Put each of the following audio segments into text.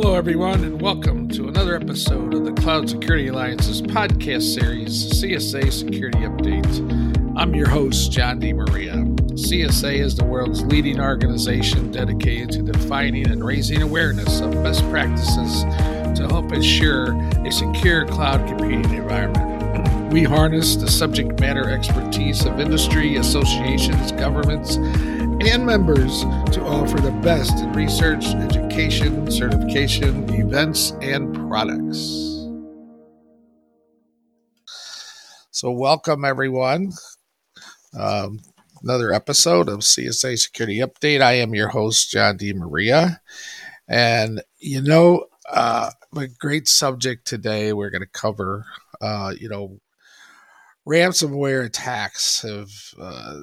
Hello, everyone, and welcome to another episode of the Cloud Security Alliance's podcast series, CSA Security Update. I'm your host, John DiMaria. CSA is the world's leading organization dedicated to defining and raising awareness of best practices to help ensure a secure cloud computing environment. We harness the subject matter expertise of industry, associations, governments, and members to offer the best in research, education, certification, events, and products. So, welcome everyone. Um, another episode of CSA Security Update. I am your host, John DiMaria. And, you know, uh, a great subject today we're going to cover, uh, you know, ransomware attacks have uh,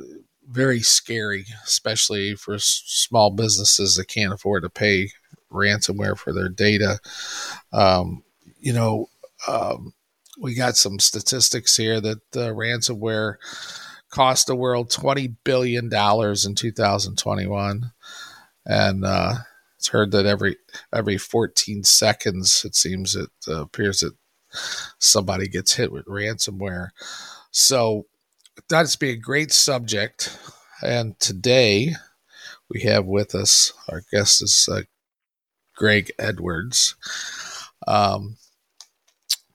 very scary, especially for s- small businesses that can't afford to pay ransomware for their data. Um, you know, um, we got some statistics here that uh, ransomware cost the world twenty billion dollars in 2021, and uh, it's heard that every every 14 seconds it seems it uh, appears that somebody gets hit with ransomware. So that's be a great subject. And today we have with us our guest is uh, Greg Edwards um,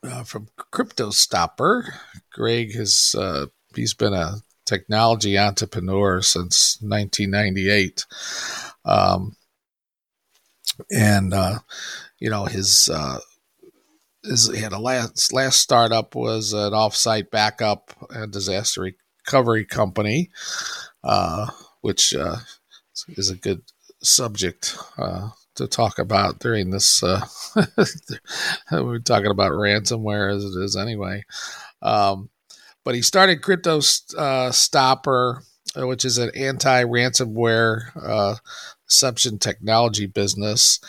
uh, from CryptoStopper. Greg has uh, he's been a technology entrepreneur since 1998. Um, and uh, you know his uh, his he had a last last startup was an offsite backup and disaster recovery company, uh, which uh, is a good subject uh, to talk about during this. Uh, we're talking about ransomware as it is anyway. Um, but he started Crypto uh, Stopper, uh, which is an anti-ransomware uh, deception technology business.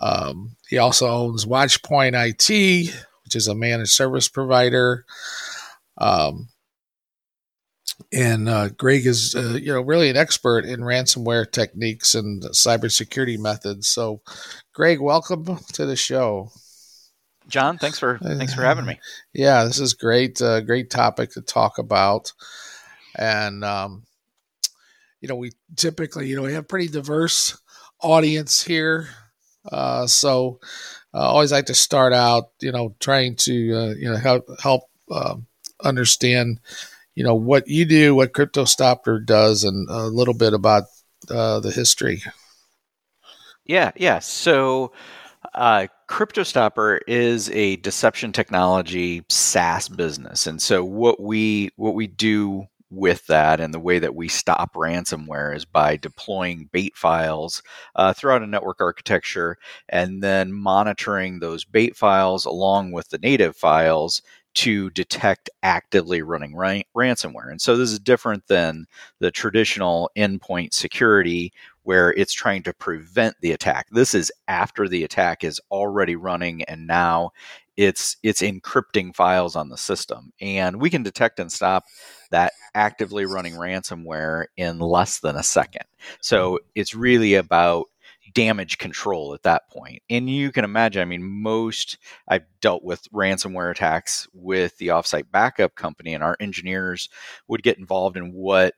Um, he also owns Watchpoint IT, which is a managed service provider. Um, and uh, Greg is, uh, you know, really an expert in ransomware techniques and cybersecurity methods. So, Greg, welcome to the show. John, thanks for thanks for having me. Yeah, this is great. Uh, great topic to talk about, and um, you know, we typically, you know, we have pretty diverse audience here. Uh, so, I uh, always like to start out, you know, trying to uh, you know help help um, understand, you know, what you do, what CryptoStopper does, and a little bit about uh, the history. Yeah, yeah. So, uh, CryptoStopper is a deception technology SaaS business, and so what we what we do with that and the way that we stop ransomware is by deploying bait files uh, throughout a network architecture and then monitoring those bait files along with the native files to detect actively running ra- ransomware. And so this is different than the traditional endpoint security where it's trying to prevent the attack. This is after the attack is already running and now it's it's encrypting files on the system. And we can detect and stop that actively running ransomware in less than a second. So mm-hmm. it's really about damage control at that. And you can imagine, I mean, most I've dealt with ransomware attacks with the offsite backup company, and our engineers would get involved in what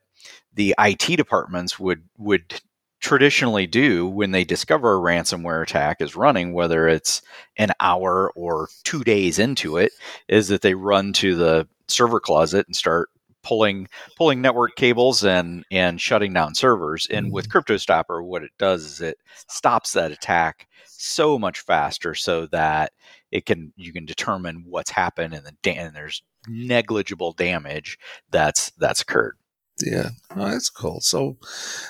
the IT departments would would traditionally do when they discover a ransomware attack is running, whether it's an hour or two days into it, is that they run to the server closet and start pulling pulling network cables and and shutting down servers. And mm-hmm. with CryptoStopper, what it does is it stops that attack so much faster, so that it can you can determine what's happened and, the and there's negligible damage that's that's occurred. Yeah, oh, that's cool. So,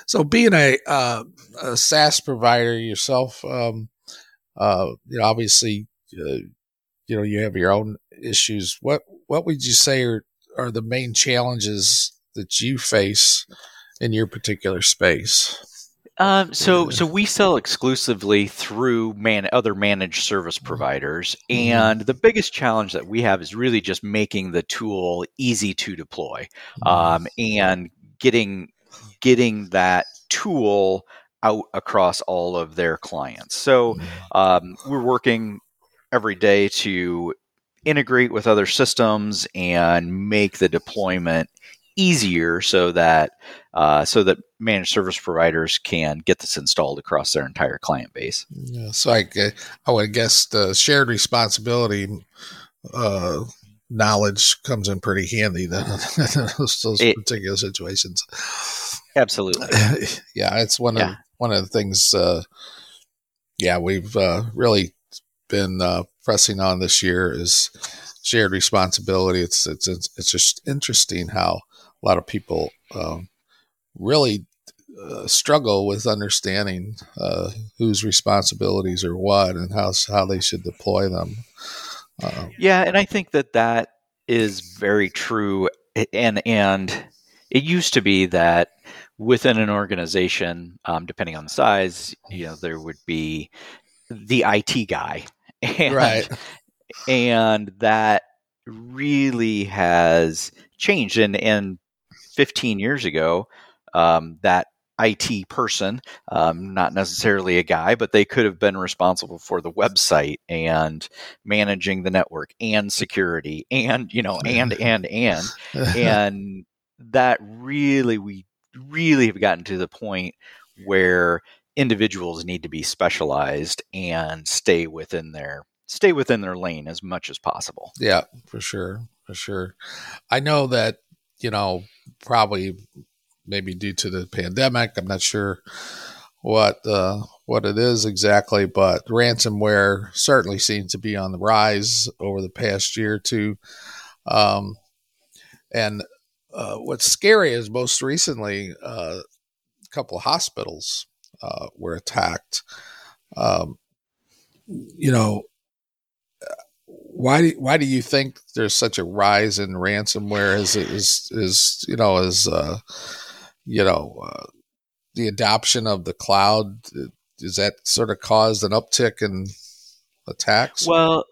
so being a, uh, a SaaS provider yourself, um, uh, you know, obviously, uh, you know, you have your own issues. What what would you say are are the main challenges that you face in your particular space? Um, so, so we sell exclusively through man other managed service mm-hmm. providers, mm-hmm. and the biggest challenge that we have is really just making the tool easy to deploy, um, and getting getting that tool out across all of their clients. So mm-hmm. um, we're working every day to integrate with other systems and make the deployment easier so that uh, so that managed service providers can get this installed across their entire client base. Yeah, so I, I would guess the shared responsibility uh, knowledge comes in pretty handy then those, those it, particular situations. Absolutely. yeah, it's one yeah. of one of the things. Uh, yeah, we've uh, really been uh, pressing on this year is shared responsibility. It's it's it's just interesting how a lot of people um, really uh, struggle with understanding uh, whose responsibilities are what and how how they should deploy them. Uh, yeah, and I think that that is very true. And and it used to be that within an organization, um, depending on the size, you know, there would be the IT guy, and, right? And that really has changed. And and 15 years ago, um, that IT person, um, not necessarily a guy, but they could have been responsible for the website and managing the network and security and, you know, and, and, and. and that really, we really have gotten to the point where individuals need to be specialized and stay within their stay within their lane as much as possible. Yeah, for sure. For sure. I know that, you know, probably maybe due to the pandemic. I'm not sure what uh, what it is exactly, but ransomware certainly seems to be on the rise over the past year or two. Um, and uh, what's scary is most recently uh, a couple of hospitals uh, were attacked. Um, you know, why do, why do you think there's such a rise in ransomware? Is is is you know is uh, you know, uh, the adoption of the cloud is that sort of caused an uptick in attacks? Well,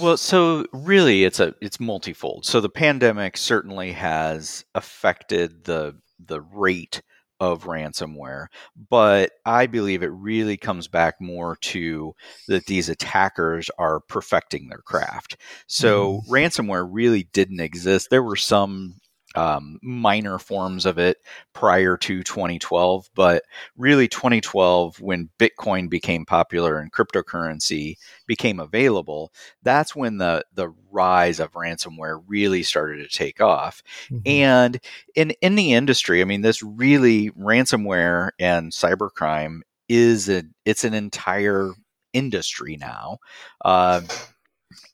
well, so really, it's a it's multifold. So the pandemic certainly has affected the the rate of ransomware, but I believe it really comes back more to that these attackers are perfecting their craft. So mm. ransomware really didn't exist. There were some um, minor forms of it prior to 2012. But really, 2012, when Bitcoin became popular and cryptocurrency became available, that's when the the rise of ransomware really started to take off. Mm-hmm. And in in the industry, I mean, this really ransomware and cybercrime is a it's an entire industry now. Uh,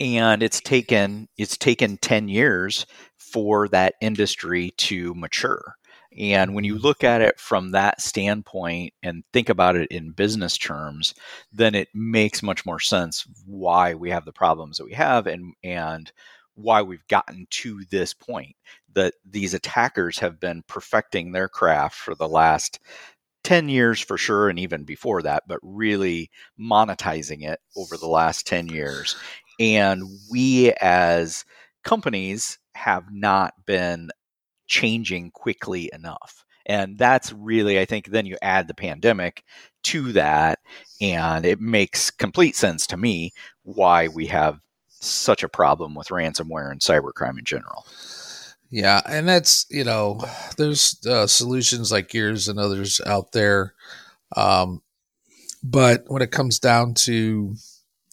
and it's taken it's taken 10 years for that industry to mature. And when you mm-hmm. look at it from that standpoint and think about it in business terms, then it makes much more sense why we have the problems that we have and and why we've gotten to this point that these attackers have been perfecting their craft for the last 10 years for sure and even before that but really monetizing it over the last 10 years and we as companies have not been changing quickly enough. And that's really, I think, then you add the pandemic to that, and it makes complete sense to me why we have such a problem with ransomware and cybercrime in general. Yeah, and that's you know, there's uh, solutions like yours and others out there, um, but when it comes down to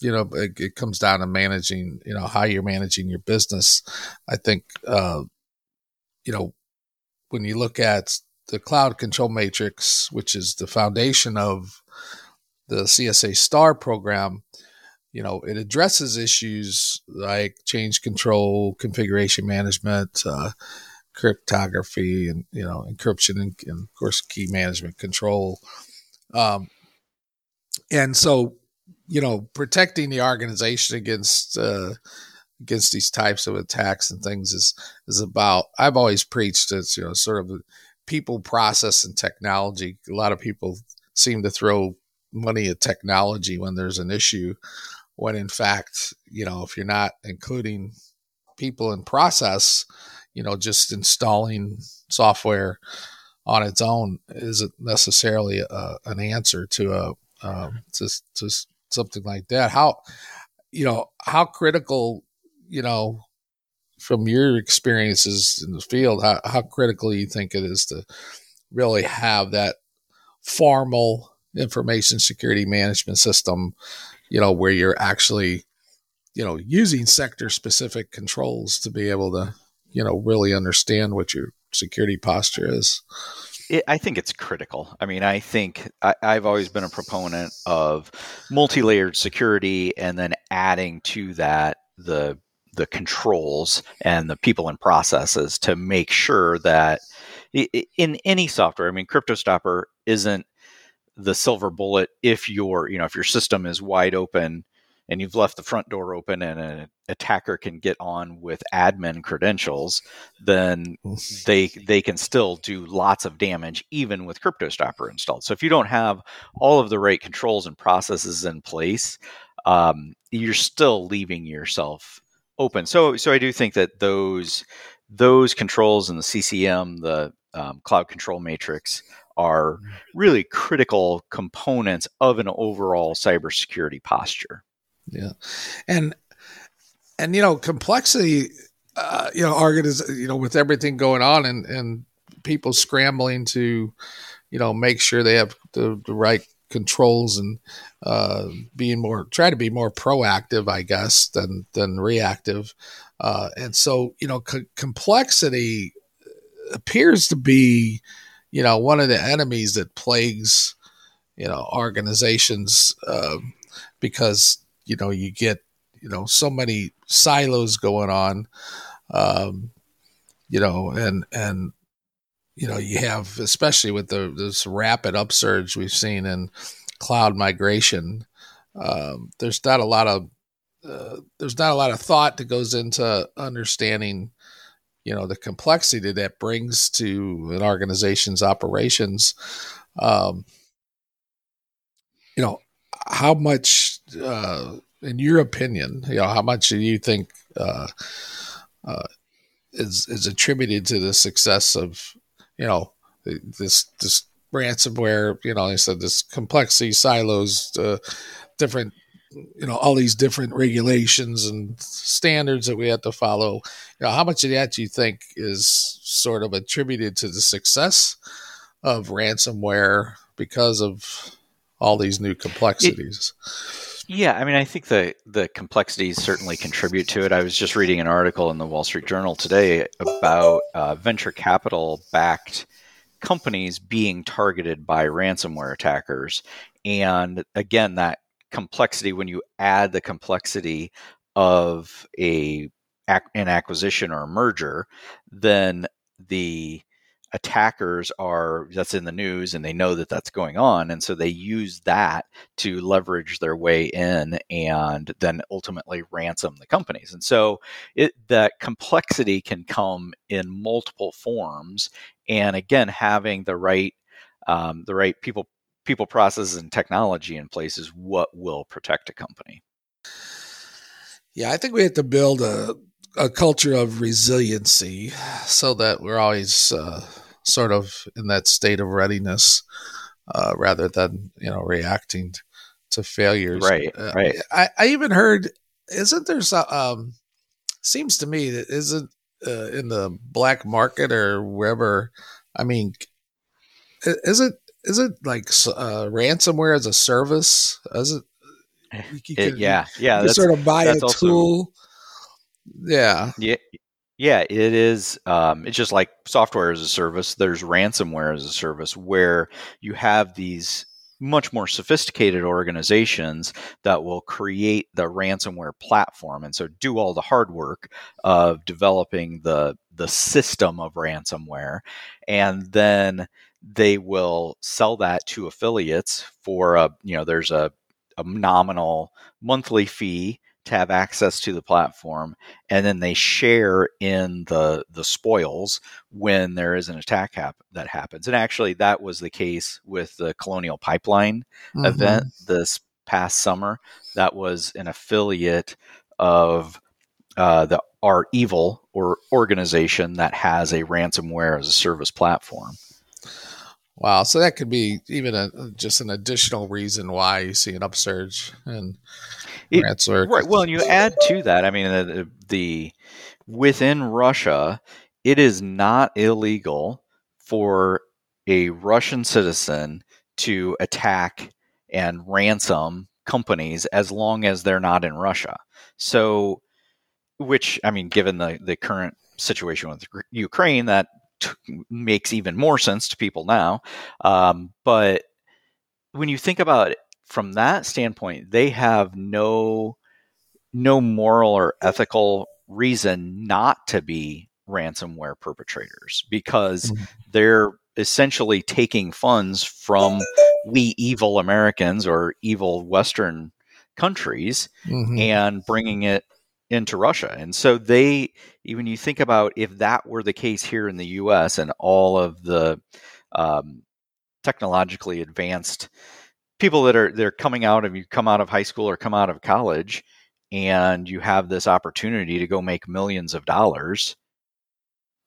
you know, it, it, comes down to managing, you know, how you're managing your business. I think, uh, you know, when you look at the cloud control matrix, which is the foundation of the CSA STAR program, you know, it addresses issues like change control, configuration management, uh, cryptography, and you know, encryption, and, and of course, key management control. Um, and so you know, protecting the organization against uh, against these types of attacks and things is is about. I've always preached it's you know sort of people, process, and technology. A lot of people seem to throw money at technology when there's an issue, when in fact, you know, if you're not including people and process, you know, just installing software on its own isn't necessarily a, an answer to a um, to, to something like that. How you know how critical you know from your experiences in the field how, how critical you think it is to really have that formal information security management system you know where you're actually you know using sector specific controls to be able to you know really understand what your security posture is it, I think it's critical. I mean, I think I, have always been a proponent of multi-layered security, and then adding to that the the controls and the people and processes to make sure that in any software, I mean, CryptoStopper isn't the silver bullet if your you know if your system is wide open and you've left the front door open and an attacker can get on with admin credentials, then they they can still do lots of damage even with CryptoStopper installed. So if you don't have all of the right controls and processes in place, um, you're still leaving yourself open. So so I do think that those those controls and the CCM, the um, cloud control matrix, are mm-hmm. really critical components of an overall cybersecurity posture. Yeah, and and you know complexity, uh, you know, organiz- you know, with everything going on and and people scrambling to, you know, make sure they have the, the right controls and uh, being more try to be more proactive, I guess, than than reactive. Uh, and so, you know, c- complexity appears to be, you know, one of the enemies that plagues, you know, organizations uh, because you know you get you know so many silos going on um, you know and and you know you have especially with the this rapid upsurge we've seen in cloud migration um, there's not a lot of uh, there's not a lot of thought that goes into understanding you know the complexity that brings to an organization's operations. Um, you know how much, uh, in your opinion, you know, how much do you think uh, uh, is is attributed to the success of, you know, this this ransomware? You know, I said this complexity, silos, uh, different, you know, all these different regulations and standards that we have to follow. You know, how much of that do you think is sort of attributed to the success of ransomware because of all these new complexities. It, yeah, I mean, I think the the complexities certainly contribute to it. I was just reading an article in the Wall Street Journal today about uh, venture capital backed companies being targeted by ransomware attackers, and again, that complexity when you add the complexity of a an acquisition or a merger, then the attackers are that's in the news and they know that that's going on and so they use that to leverage their way in and then ultimately ransom the companies. And so it that complexity can come in multiple forms and again having the right um, the right people people processes and technology in place is what will protect a company. Yeah i think we have to build a a culture of resiliency so that we're always uh, sort of in that state of readiness uh, rather than you know reacting to failures. Right, uh, right. I, I even heard isn't there some um, seems to me that isn't uh, in the black market or wherever. I mean, is it is it like uh, ransomware as a service? Is it? You can, it yeah, yeah. You sort of buy a tool. Yeah. Yeah. Yeah, it is. Um, it's just like software as a service. There's ransomware as a service where you have these much more sophisticated organizations that will create the ransomware platform and so do all the hard work of developing the the system of ransomware and then they will sell that to affiliates for a you know there's a, a nominal monthly fee to have access to the platform and then they share in the the spoils when there is an attack hap- that happens. And actually that was the case with the colonial pipeline mm-hmm. event this past summer. That was an affiliate of uh, the REvil or organization that has a ransomware as a service platform Wow. So that could be even a uh, just an additional reason why you see an upsurge and it, right. Well, and you add to that. I mean, uh, the, the within Russia, it is not illegal for a Russian citizen to attack and ransom companies as long as they're not in Russia. So, which I mean, given the the current situation with Ukraine, that t- makes even more sense to people now. Um, but when you think about it from that standpoint, they have no no moral or ethical reason not to be ransomware perpetrators because mm-hmm. they're essentially taking funds from we evil Americans or evil Western countries mm-hmm. and bringing it into Russia. And so they, even you think about if that were the case here in the US and all of the um, technologically advanced people that are they're coming out of you come out of high school or come out of college and you have this opportunity to go make millions of dollars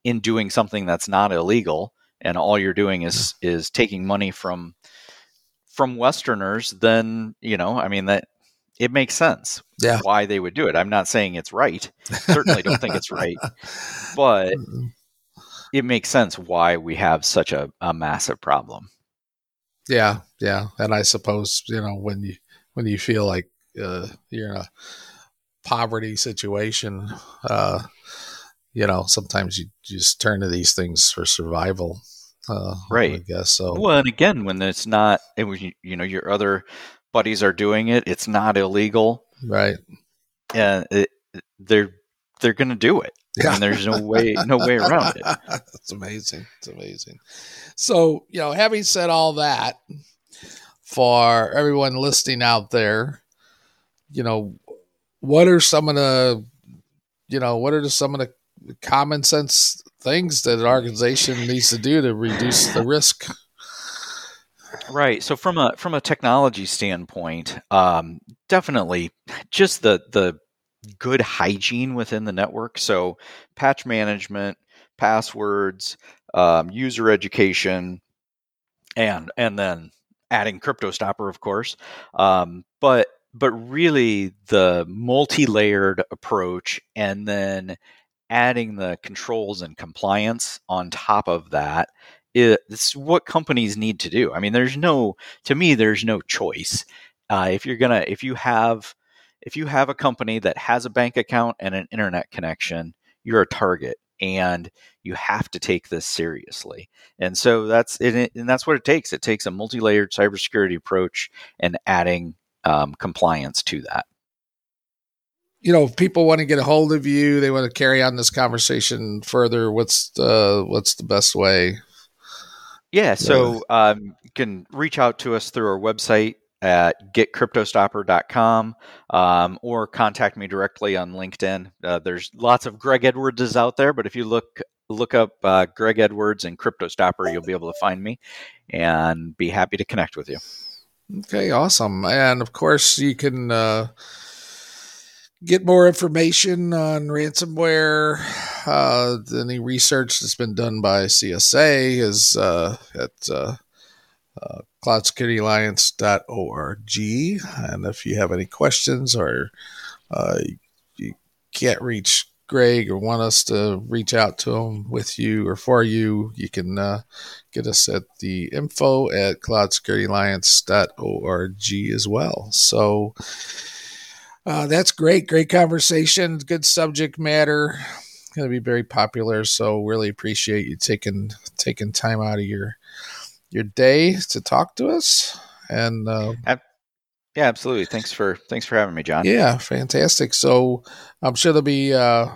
in doing something that's not illegal and all you're doing is is taking money from from westerners then you know i mean that it makes sense yeah. why they would do it. I'm not saying it's right. Certainly don't think it's right. But it makes sense why we have such a, a massive problem. Yeah, yeah. And I suppose, you know, when you when you feel like uh, you're in a poverty situation, uh, you know, sometimes you just turn to these things for survival. Uh, right. I guess so. Well, and again, when it's not, it was, you know, your other buddies are doing it. It's not illegal, right? And it, they're they're going to do it. Yeah. And there's no way no way around it. That's amazing. It's amazing. So, you know, having said all that, for everyone listening out there, you know, what are some of the, you know, what are some of the common sense things that an organization needs to do to reduce the risk Right. So from a from a technology standpoint, um, definitely just the the good hygiene within the network. So patch management, passwords, um, user education, and and then adding CryptoStopper, of course. Um, but but really the multi-layered approach, and then adding the controls and compliance on top of that it's what companies need to do. I mean, there's no, to me, there's no choice. Uh, if you're gonna, if you have, if you have a company that has a bank account and an internet connection, you're a target, and you have to take this seriously. And so that's it, and that's what it takes. It takes a multi-layered cybersecurity approach and adding um, compliance to that you know, if people want to get a hold of you, they want to carry on this conversation further. What's the what's the best way? Yeah, so um, you can reach out to us through our website at getcryptostopper.com um, or contact me directly on LinkedIn. Uh, there's lots of Greg Edwards out there, but if you look look up uh, Greg Edwards and CryptoStopper, you'll be able to find me and be happy to connect with you. Okay, awesome. And of course, you can uh, get more information on ransomware, uh, any research that's been done by CSA is uh, at uh, uh, cloudsecurityalliance.org. And if you have any questions or uh, you can't reach Greg or want us to reach out to him with you or for you, you can uh, get us at the info at cloudsecurityalliance.org as well. So, uh, that's great. Great conversation. Good subject matter. Going to be very popular. So really appreciate you taking taking time out of your your day to talk to us. And uh, yeah, absolutely. Thanks for thanks for having me, John. Yeah, fantastic. So I'm sure there'll be uh,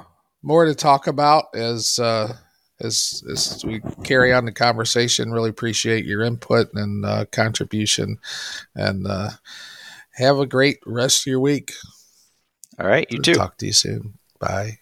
more to talk about as uh, as as we carry on the conversation. Really appreciate your input and uh, contribution, and uh, have a great rest of your week. All right. You too. Talk to you soon. Bye.